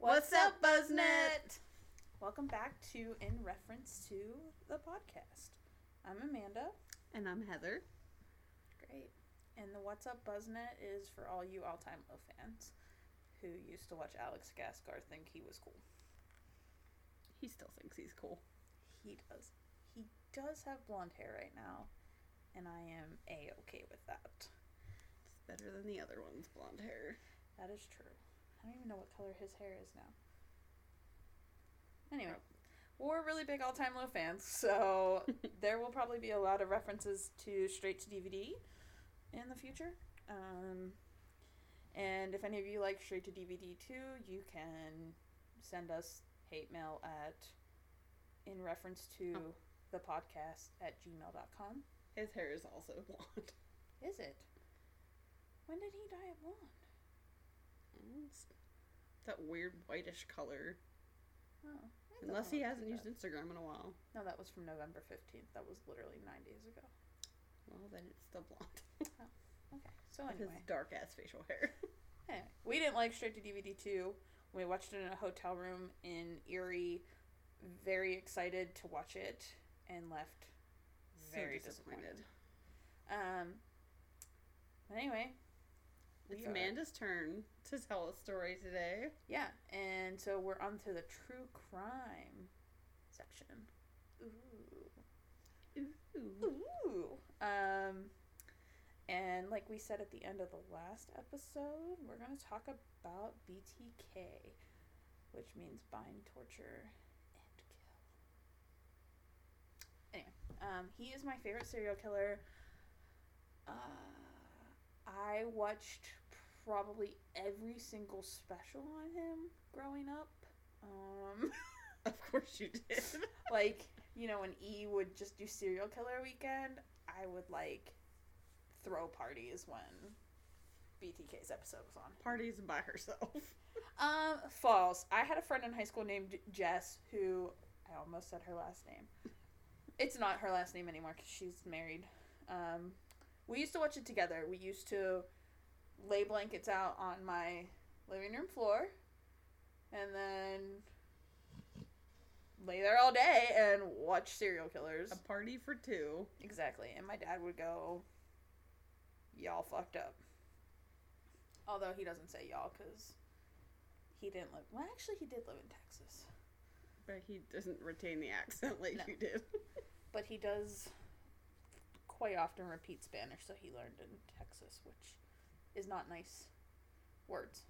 What's up, Buzznet? Welcome back to In Reference to the podcast. I'm Amanda. And I'm Heather. Great. And the What's Up Buzznet is for all you all time low fans who used to watch Alex Gaskarth think he was cool. He still thinks he's cool. He does. He does have blonde hair right now, and I am a okay with that. It's better than the other one's blonde hair. That is true. I don't even know what color his hair is now. Anyway, we're really big all time low fans, so there will probably be a lot of references to straight to DVD in the future. Um, and if any of you like straight to DVD too, you can send us hate mail at in reference to Oh. the podcast at gmail.com. His hair is also blonde. Is it? When did he dye it blonde? It's that weird whitish color. Oh, Unless he hasn't used. Instagram in a while. No, that was from November 15th. That was literally nine days ago. Well, then it's still blonde. Okay, so With anyway. his dark ass facial hair. anyway. We didn't like Straight to DVD 2. We watched it in a hotel room in Erie, very excited to watch it, and left very so disappointed. Um, but anyway, It's are- Amanda's turn to tell a story today. Yeah, and so we're on to the true crime section. Ooh. Ooh. Ooh. Um, and like we said at the end of the last episode, we're going to talk about BTK, which means bind, torture, and kill. Anyway, um, he is my favorite serial killer. Uh, I watched probably every single special on him growing up. Um, Of course you did. like you know when E would just do serial killer weekend, I would like throw parties when BTK's episode was on. Parties by herself. Um, false. I had a friend in high school named Jess who I almost said her last name. It's not her last name anymore because she's married. Um, we used to watch it together. We used to lay blankets out on my living room floor, and then lay there all day and watch serial killers. A party for two. Exactly. And my dad would go, Y'all fucked up. Although he doesn't say y'all because he didn't live. Well, actually, he did live in Texas. But he doesn't retain the accent like No. you did. But he does quite often repeat Spanish, so he learned in Texas, which is not nice words.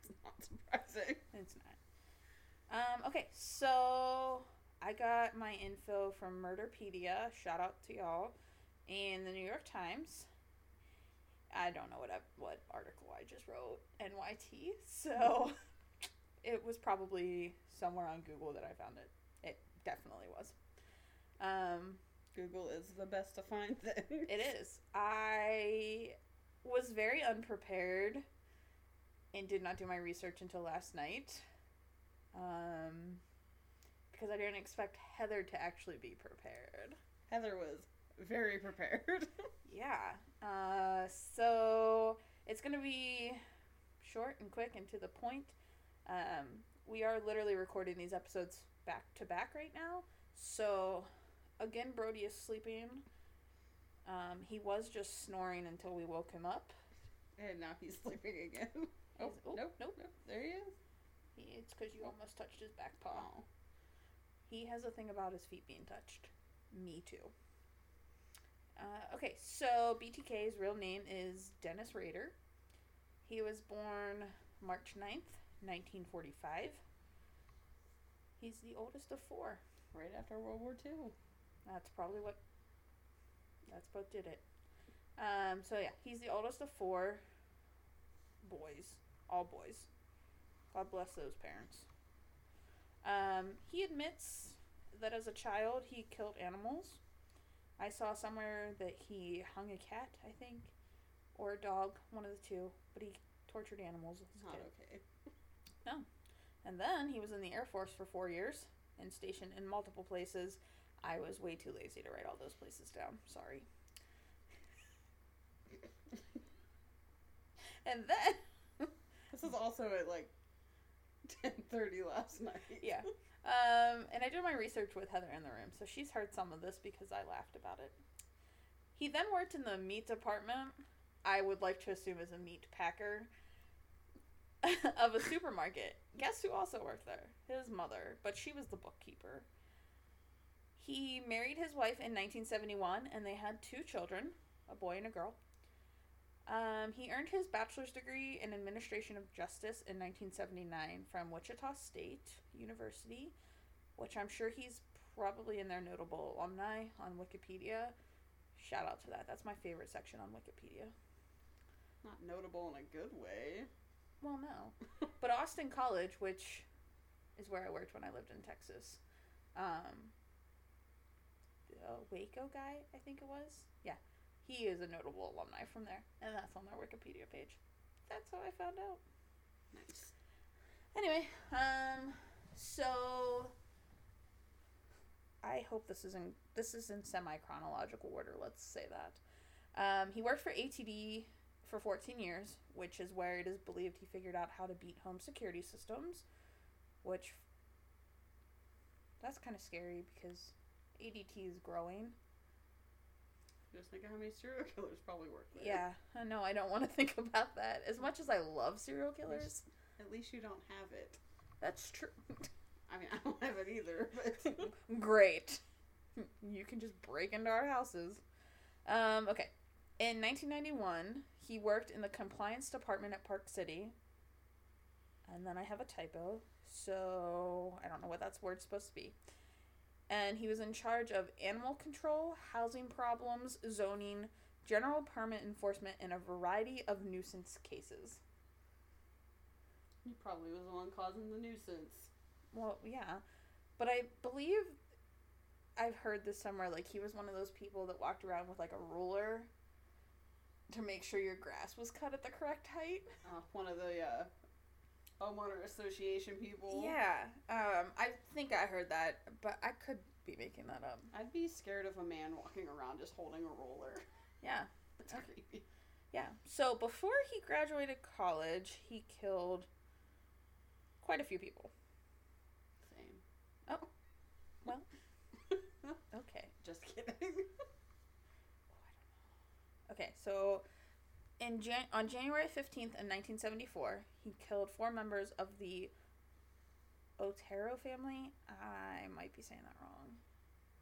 It's not surprising. It's not. Um, okay, so I got my info from Murderpedia. Shout out to y'all. And the New York Times. I don't know what I, what article I just wrote. NYT. So it was probably somewhere on Google that I found it. It definitely was. Um, Google is the best to find things. it is. I was very unprepared and did not do my research until last night. Um, because I didn't expect Heather to actually be prepared. Heather was very prepared. Yeah. Uh, so it's going to be short and quick and to the point. Um, we are literally recording these episodes back to back right now. So, again, Brody is sleeping. Um, he was just snoring until we woke him up. and now he's sleeping again. Oh, He's- oh, nope, nope. nope. There he is. He, it's because you almost touched his back paw. Oh. He has a thing about his feet being touched. Me too. Uh, okay, so BTK's real name is Dennis Rader. He was born March 9th, 1945. He's the oldest of four. Right after World War II. That's probably what. That's what did it. Um, so yeah, he's the oldest of four boys, all boys. God bless those parents. Um, he admits that as a child he killed animals. I saw somewhere that he hung a cat, I think, or a dog, one of the two. But he tortured animals as Not kid. okay. No. And then he was in the Air Force for four years and stationed in multiple places. I was way too lazy to write all those places down. Sorry. and then This is also at like 10:30 last night. Yeah. Um, and I did my research with Heather in the room, so she's heard some of this because I laughed about it. He then worked in the meat department. I would like to assume as a meat packer of a supermarket. Guess who also worked there? His mother, but she was the bookkeeper. He married his wife in 1971, and they had two children, a boy and a girl. Um, he earned his bachelor's degree in administration of justice in 1979 from Wichita State University, which I'm sure he's probably in their notable alumni on Wikipedia. Shout out to that. That's my favorite section on Wikipedia. Not notable in a good way. Well, no. but Austin College, which is where I worked when I lived in Texas, um, the Waco guy, I think it was. Yeah, he is a notable alumni from there, and that's on their Wikipedia page. That's how I found out. Nice. Anyway, um, so I hope this is in this is in semi chronological order. Let's say that. Um, he worked for ADT for 14 years, which is where it is believed he figured out how to beat home security systems, which that's kind of scary because ADT is growing. Just think of how many serial killers probably work there. Yeah, I know. I don't want to think about that. As much as I love serial killers, At least you don't have it. that's true. I mean, I don't have it either, but Great. You can just break into our houses. Um, okay. In 1991, he worked in the compliance department at Park City. And then I have a typo, so I don't know what that word's supposed to be. And he was in charge of animal control, housing problems, zoning, general permit enforcement, and a variety of nuisance cases. he probably was the one causing the nuisance. Well, yeah. But I believe I've heard this somewhere like he was one of those people that walked around with like a ruler to make sure your grass was cut at the correct height. Uh, one of the uh, homeowner association people. Yeah. Um I think I heard that, but I could be making that up. I'd be scared of a man walking around just holding a roller. Yeah. That's Okay. creepy. Yeah. So before he graduated college, he killed quite a few people. Same. Oh. Well. okay. Just kidding. Okay, so in Jan- on January 15th in 1974, he killed four members of the Otero family. I might be saying that wrong.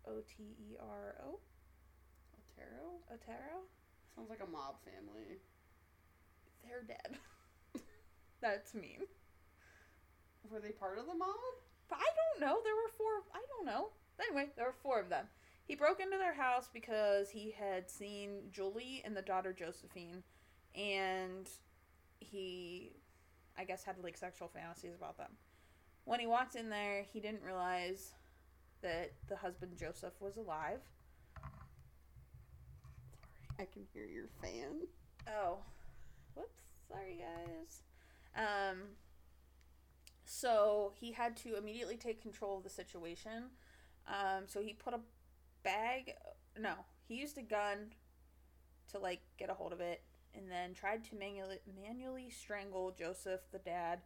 O T E R O? Otero? Otero? Sounds like a mob family. They're dead. That's mean. Were they part of the mob? I don't know. There were four. I don't know. Anyway, there were four of them. He broke into their house because he had seen Julie and the daughter Josephine, and he, I guess, had like sexual fantasies about them. When he walked in there, he didn't realize that the husband Joseph was alive. Sorry, I can hear your fan. Oh, whoops! Sorry, guys. Um. So he had to immediately take control of the situation. Um. So he put a bag. No, he used a gun to like get a hold of it, and then tried to manually manually strangle Joseph, the dad.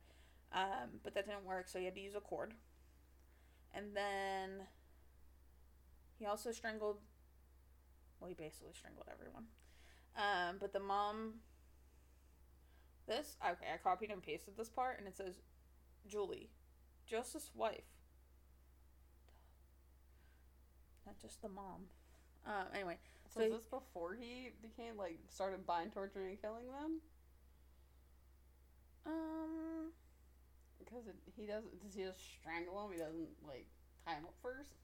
Um, but that didn't work, so he had to use a cord. And then he also strangled. Well, he basically strangled everyone. Um, but the mom. This okay, I copied and pasted this part, and it says, Julie, Joseph's wife. Not just the mom. Um. Anyway, So, So is this before he became like started buying, torturing, and killing them? um. Because it, he doesn't. Does he just strangle them? He doesn't like tie them up first.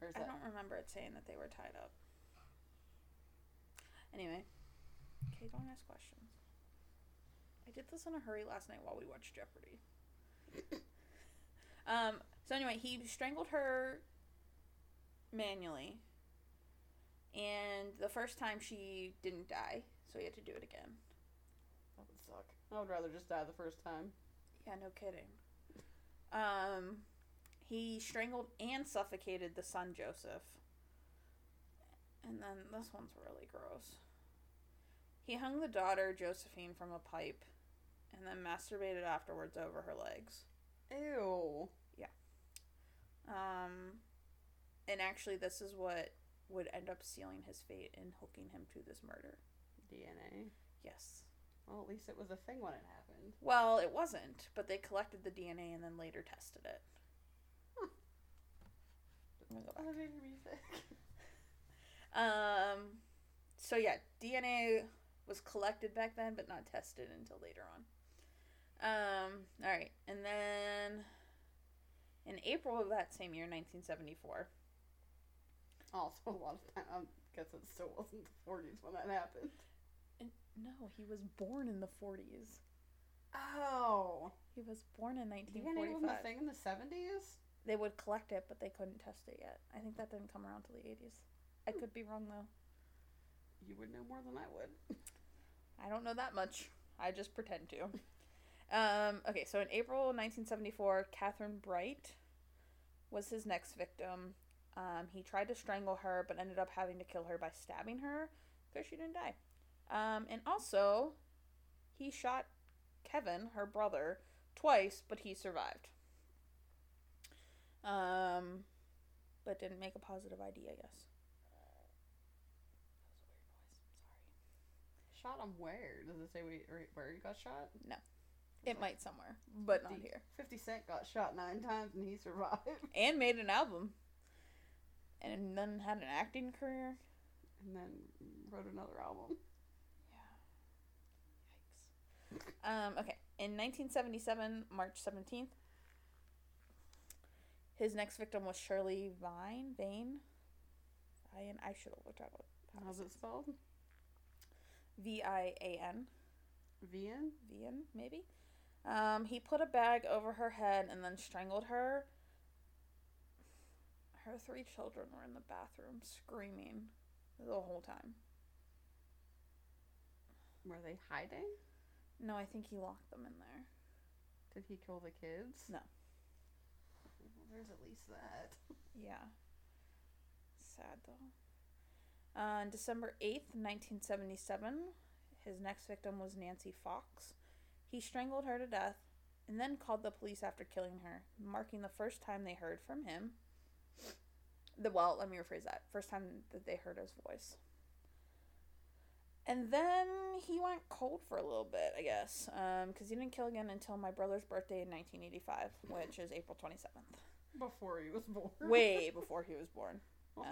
Or is I that? don't remember it saying that they were tied up. Anyway, okay, don't ask questions. I did this in a hurry last night while we watched Jeopardy. um. So anyway, he strangled her manually, and the first time she didn't die, so he had to do it again. That would suck. I would rather just die the first time. Yeah, no kidding. Um, he strangled and suffocated the son Joseph. And then this one's really gross. He hung the daughter Josephine from a pipe and then masturbated afterwards over her legs. Ew. Yeah. Um, and actually, this is what would end up sealing his fate and hooking him to this murder. DNA. Yes. Well, at least it was a thing when it happened. Well, it wasn't, but they collected the DNA and then later tested it. Me go back. Music. Um, so yeah, DNA was collected back then, but not tested until later on. Um, all right, and then in April of that same year, 1974. Also, a lot of time. I guess it still wasn't the 40s when that happened. And, no, he was born in the 40s. Oh. He was born in DNA 1945. wasn't a thing in the 70s? They would collect it, but they couldn't test it yet. I think that didn't come around till the 80s. I could be wrong though. You would know more than I would. I don't know that much. I just pretend to. Um, okay, so in April 1974, Kathryn Bright was his next victim. Um, he tried to strangle her, but ended up having to kill her by stabbing her because she didn't die. Um, and also, he shot Kevin, her brother, twice, but he survived. Um, but didn't make a positive ID, I guess. That was a weird noise. Sorry. Shot him where? Does it say where he got shot? No. It might somewhere, but not here. 50 Cent got shot nine times and he survived. And made an album. And then had an acting career. And then wrote another album. Yeah. Yikes. Um, okay. In 1977, March 17th, his next victim was Shirley Vine. Vane? I, I should have looked at it. How's it spelled? V I A N. Vian? Vian, maybe? Um, he put a bag over her head and then strangled her. Her three children were in the bathroom screaming the whole time. Were they hiding? No, I think he locked them in there. Did he kill the kids? No. Well, there's at least that. Yeah. Sad though. Uh, on December 8th, 1977, his next victim was Nancy Fox. He strangled her to death and then called the police after killing her, marking the first time they heard from him. The well, let me rephrase that. First time that they heard his voice. And then he went cold for a little bit, I guess, because he didn't kill again until my brother's birthday in 1985, which is April 27th Before he was born. way before he was born. Um,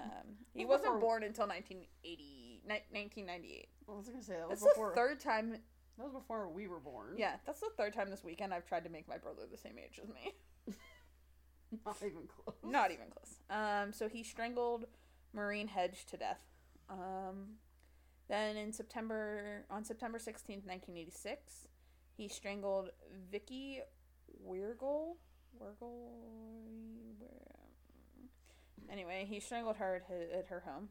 he Well, wasn't before- born until 1980, ni- 1998. I was gonna say that was That's before. the third time. That was before we were born. Yeah, that's the third time this weekend I've tried to make my brother the same age as me. Not even close. Not even close. Um, so he strangled Maureen Hedge to death. Um, then in September, on September 16th, 1986, he strangled Vicky Wirgle. Wirgle. Anyway, he strangled her at, his, at her home.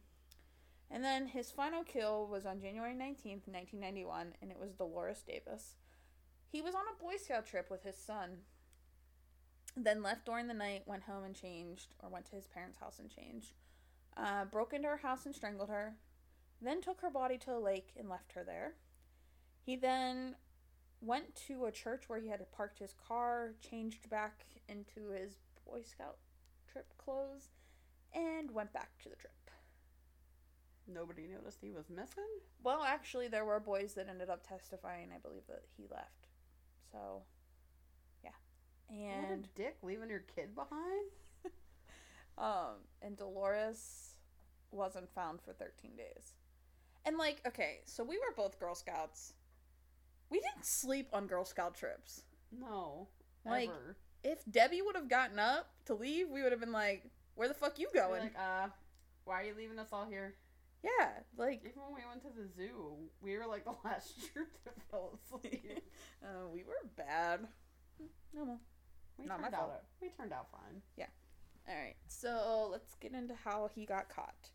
And then his final kill was on January 19th, 1991, and it was Dolores Davis. He was on a Boy Scout trip with his son, then left during the night, went home and changed, or went to his parents' house and changed. Uh, broke into her house and strangled her, then took her body to a lake and left her there. He then went to a church where he had parked his car, changed back into his Boy Scout trip clothes, and went back to the trip. Nobody noticed he was missing. Well, actually, there were boys that ended up testifying. I believe that he left. So, yeah, what and a dick leaving your kid behind. um, and Dolores wasn't found for thirteen days. And like, okay, so we were both Girl Scouts. We didn't sleep on Girl Scout trips. No. Like, ever. If Debbie would have gotten up to leave, we would have been like, "Where the fuck you going?" Like, uh, why are you leaving us all here? yeah, like Even when we went to the zoo, we were like the last troop that fell asleep. uh, we were bad. No, well. We Not my turned fault. out. We turned out fine. Yeah. All right, so let's get into how he got caught.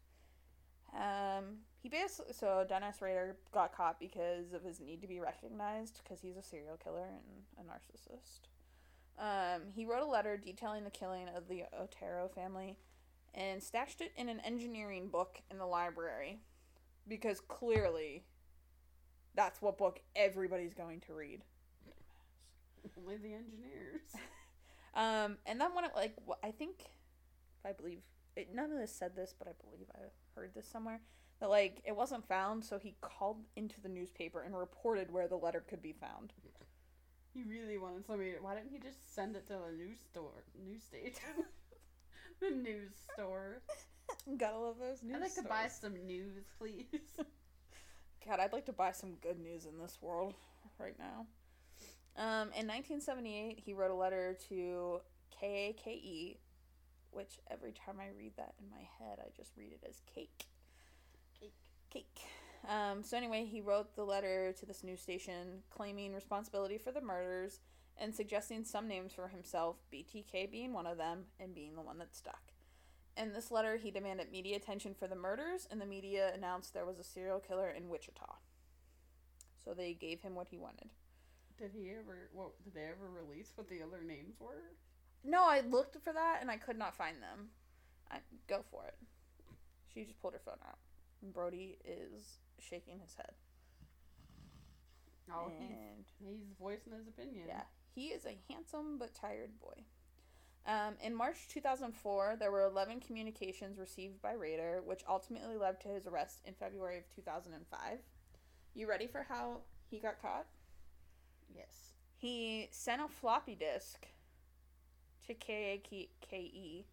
Um, he basically so Dennis Rader got caught because of his need to be recognized because he's a serial killer and a narcissist. Um, he wrote a letter detailing the killing of the Otero family and stashed it in an engineering book in the library because clearly that's what book everybody's going to read. Only the engineers. Um, and then when it like I think, I believe it, none of this said this, but I believe I heard this somewhere that like it wasn't found, so he called into the newspaper and reported where the letter could be found. He really wanted somebody. Why didn't he just send it to the news store, news station, the news store? Gotta love those news. I'd like to buy some news, please. God, I'd like to buy some good news in this world right now. Um, in 1978, he wrote a letter to KAKE, which every time I read that in my head, I just read it as cake. Cake. Cake. Um, so, anyway, he wrote the letter to this news station claiming responsibility for the murders and suggesting some names for himself, BTK being one of them, and being the one that stuck. In this letter, he demanded media attention for the murders, and the media announced there was a serial killer in Wichita. So they gave him what he wanted. Did he ever? What did they ever release? What the other names were? No, I looked for that and I could not find them. I go for it. She just pulled her phone out. And Brody is shaking his head. Oh, and he's he's voicing his opinion. yeah, he is a handsome but tired boy. Um, in March 2004, there were 11 communications received by Rader, which ultimately led to his arrest in February of 2005. You ready for how he got caught? Yes. He sent a floppy disk to KAKE,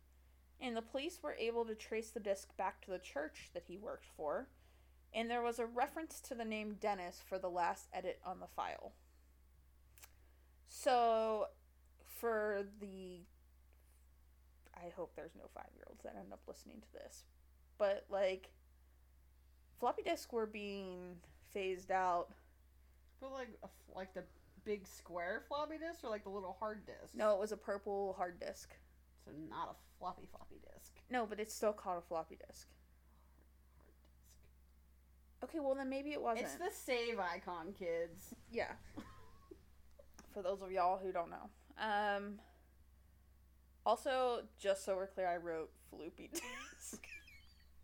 and the police were able to trace the disk back to the church that he worked for, and there was a reference to the name Dennis for the last edit on the file. So, for the. I hope there's no five year olds that end up listening to this, but like, floppy disks were being phased out But like, like the big square floppy disk, or like the little hard disk. No, it was a purple hard disk. So not a floppy floppy disk. No, but it's still called a floppy disk. Hard disk. Okay, well then maybe it wasn't. It's the save icon, kids. yeah. For those of y'all who don't know. Um also, just so we're clear, I wrote floopy disk.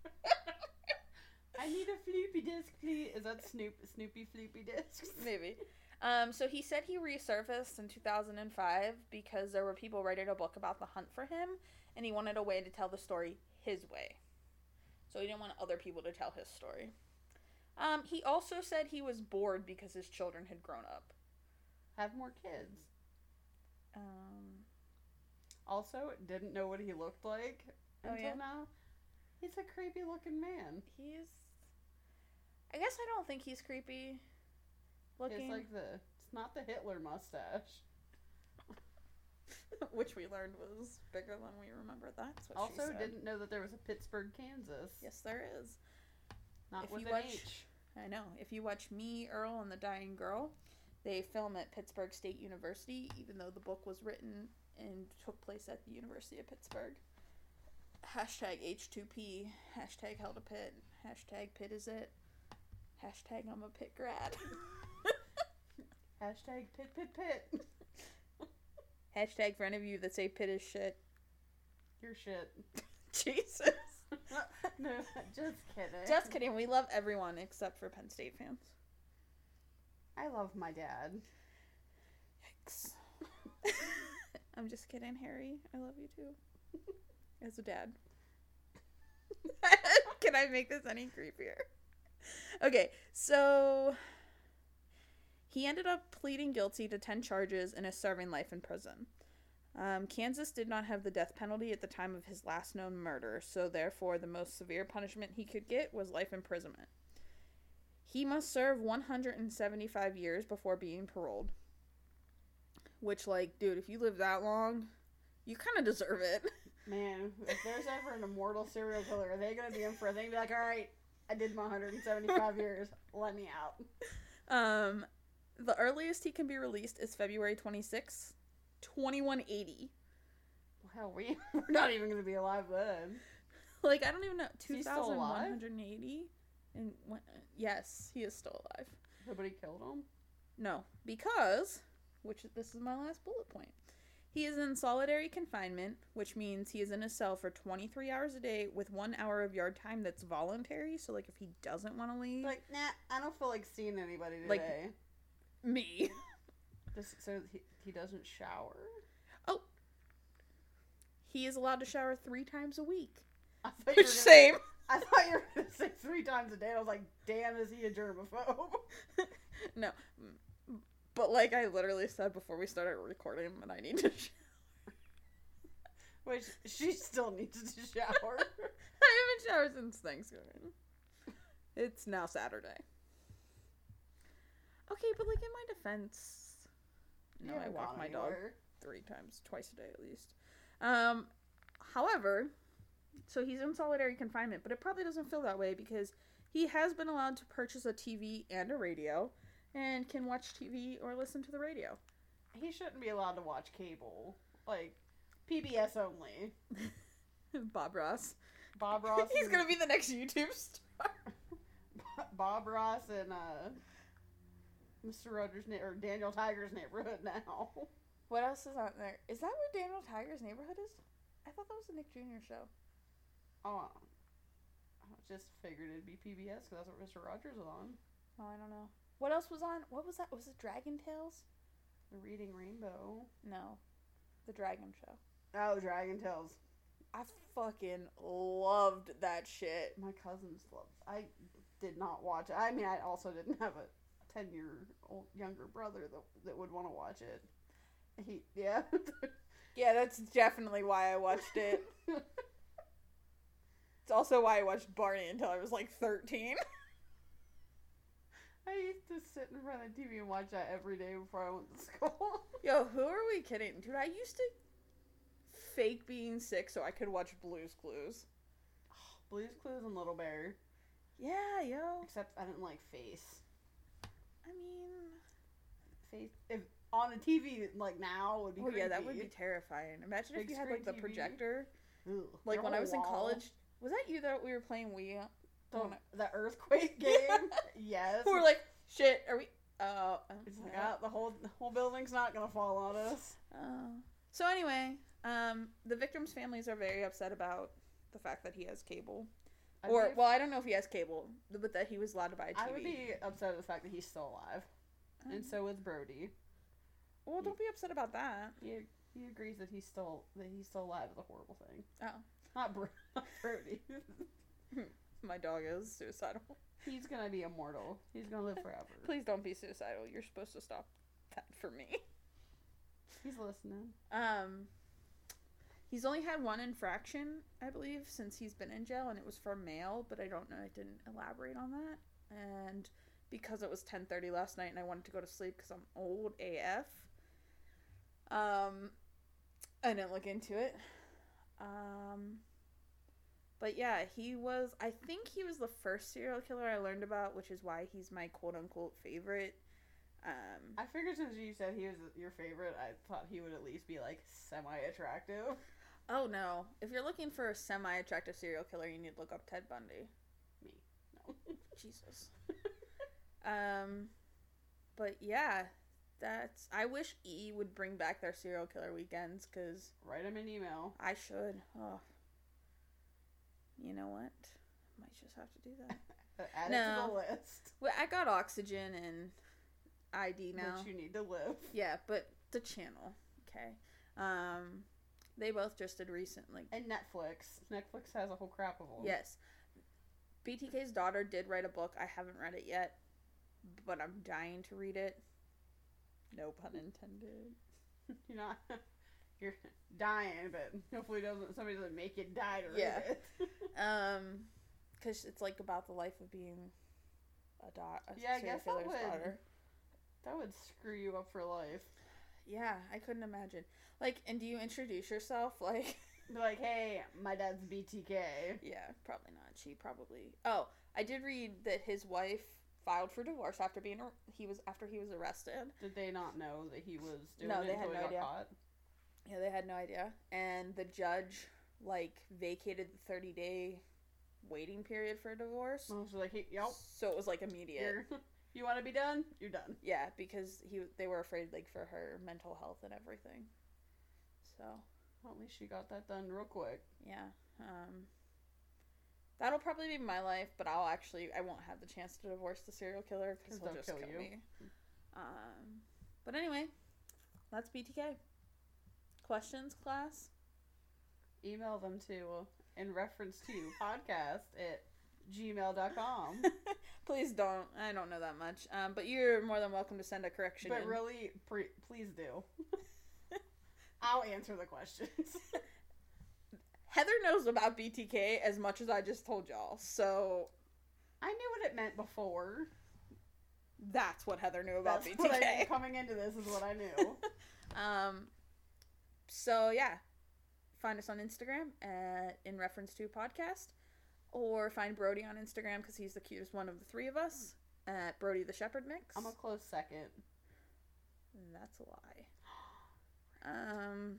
I need a floopy disk, please. Is that Snoop Snoopy floopy disk? maybe. Um, so he said he resurfaced in 2005 because there were people writing a book about the hunt for him, and he wanted a way to tell the story his way. So he didn't want other people to tell his story. Um, he also said he was bored because his children had grown up. Have more kids. Um, Also, didn't know what he looked like Oh, until yeah? now. He's a creepy looking man. he's. I guess I don't think he's creepy. Looking, It's like the. It's not the Hitler mustache. which we learned was bigger than we remembered. That's what she Also, said. didn't know that there was a Pittsburgh, Kansas. Yes, there is. Not if with you an watch- H. I know. If you watch Me, Earl, and the Dying Girl, they film at Pittsburgh State University, even though the book was written and took place at the University of Pittsburgh. Hashtag H2P. Hashtag Hail to Pitt. Hashtag Pitt is it. Hashtag I'm a Pitt grad. Hashtag Pitt Pitt Pitt. Hashtag for any of you that say Pitt is shit. Your shit. Jesus. no, just kidding. Just kidding. We love everyone except for Penn State fans. I love my dad. Yikes. I'm just kidding, Harry. I love you too. As a dad. Can I make this any creepier? Okay, so he ended up pleading guilty to 10 charges and is serving life in prison. Um, Kansas did not have the death penalty at the time of his last known murder, so therefore the most severe punishment he could get was life imprisonment. He must serve 175 years before being paroled. Which, like, dude, if you live that long, you kind of deserve it. Man, if there's ever an immortal serial killer, are they gonna be in for a thing? Be like, all right, I did my 175 years. Let me out. Um, the earliest he can be released is February 26th, 2180. Hell, we we're not even gonna be alive then. Like, I don't even know. he still alive? 2180? And when, yes, he is still alive. Nobody killed him. No, because, which this is my last bullet point. He is in solitary confinement, which means he is in a cell for 23 hours a day with one hour of yard time that's voluntary. So, like, if he doesn't want to leave, Like, nah, I don't feel like seeing anybody today. Like- me. Just so he, he doesn't shower. Oh. He is allowed to shower three times a week. Which gonna, same. I thought you were gonna say three times a day. I was like, damn, is he a germaphobe? No. But like I literally said before we started recording that I need to shower. Which she still needs to shower. I haven't showered since Thanksgiving. It's now Saturday. Okay, but like in my defense, no, I walk my dog anywhere. three times, twice a day at least. Um, however, so he's in solitary confinement, but it probably doesn't feel that way because he has been allowed to purchase a TV and a radio, and can watch TV or listen to the radio. He shouldn't be allowed to watch cable. Like PBS only. Bob Ross. Bob Ross. he's and- gonna be the next YouTube star. Bob Ross and uh, Mr. Rogers' na- or Daniel Tiger's neighborhood now. What else is on there? Is that where Daniel Tiger's neighborhood is? I thought that was a Nick Jr. show. Oh, I just figured it'd be PBS because that's what Mr. Rogers was on. Oh, I don't know. What else was on? What was that? Was it Dragon Tales? The Reading Rainbow. No, the Dragon Show. Oh, Dragon Tales. I fucking loved that shit. My cousins loved. I did not watch it. I mean, I also didn't have a ten year old younger brother that that would want to watch it. He yeah. Yeah, that's definitely why I watched it. It's also why I watched Barney until I was like 13. I used to sit in front of the TV and watch that every day before I went to school. Yo, who are we kidding? Dude, I used to fake being sick so I could watch Blue's Clues. Blue's Clues and Little Bear. Yeah, yo. Except I didn't like Face. I mean, Face if on a TV like now would be. oh yeah, that would be terrifying. Imagine if you had like the TV. projector. Like when I was in college. Was that you that we were playing Wii? The, the earthquake game. yes. We were like, shit, are we? Uh, It's uh, like, ah, the whole the whole building's not gonna fall on us. Uh, so anyway, um, the victims' families are very upset about the fact that he has cable, I'd or be- well, I don't know if he has cable, but that he was allowed to buy a TV. I would be upset at the fact that he's still alive, Um, and so is Brody. well, don't be upset about that. He he agrees that he's still that he's still alive is a horrible thing. Oh, Not, Bro- not Brody. my dog is suicidal. he's gonna be immortal. He's gonna live forever. Please don't be suicidal. You're supposed to stop that for me. He's listening. Um, he's only had one infraction, I believe, since he's been in jail, and it was for mail. But I don't know. I didn't elaborate on that. And because it was ten thirty last night, and I wanted to go to sleep because I'm old AF. Um, I didn't look into it. Um, but yeah, he was. I think he was the first serial killer I learned about, which is why he's my quote unquote favorite. Um, I figured since you said he was your favorite, I thought he would at least be like semi attractive. Oh no! If you're looking for a semi-attractive serial killer, you need to look up Ted Bundy. Me, no. Jesus. um, but yeah, that's. I wish E would bring back their serial killer weekends because Write him an email. I should. Oh, you know what? I Might just have to do that. Add it to the list. Well, I got oxygen and ID now. That you need to live. Yeah, but the channel. Okay. Um, they both just did recently. And Netflix. Netflix has a whole crap of them. Yes. BTK's daughter did write a book. I haven't read it yet, but I'm dying to read it. No pun intended. You're not. You're dying, but hopefully doesn't somebody doesn't make you die to read Yeah. it. Um, because it's like about the life of being a daughter. Yeah, I guess that would- daughter. that would screw you up for life. Yeah, I couldn't imagine. Like, and do you introduce yourself? Like, like, hey, my dad's BTK. yeah, probably not. She probably. Oh, I did read that his wife filed for divorce after being ar- he was after he was arrested. Did they not know that he was doing No, it they had no idea. caught? Yeah, they had no idea. And the judge like vacated the 30 day waiting period for a divorce. Oh, I was like, yep, So it was like immediate. you're, want to be done? You're done. Yeah, because he they were afraid like for her mental health and everything. So, Well, at least she got that done real quick. yeah. Um That'll probably be my life, but I'll actually I won't have the chance to divorce the serial killer because he'll just kill kill, you. me. Um but anyway, that's BTK. Questions, class? Email them to in reference to podcast at gmail.com. Please don't. I don't know that much. Um, but you're more than welcome to send a correction. but in. really, pre- please do. I'll answer the questions. Heather knows about BTK as much as I just told y'all. So I knew what it meant before. that's what Heather knew about That's what I, BTK. coming into this is what I knew. Um, so yeah, find us on Instagram at in reference to podcast, or find Brody on Instagram because he's the cutest one of the three of us at Brody the Shepherd Mix. I'm a close second. That's a lie. Um,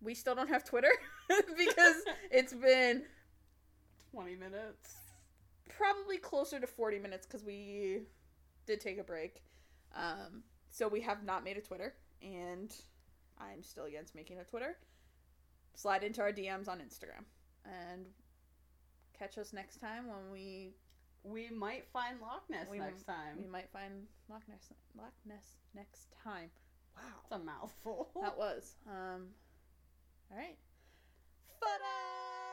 we still don't have Twitter because it's been 20 minutes. probably closer to 40 minutes because we did take a break. Um, so we have not made a Twitter, and I'm still against making a Twitter. Slide into our DMs on Instagram and catch us next time when we We might find Loch Ness We- next time. we might find Loch Ness Loch Ness next time. Wow, It's a mouthful. that was um. All right. Ta-da!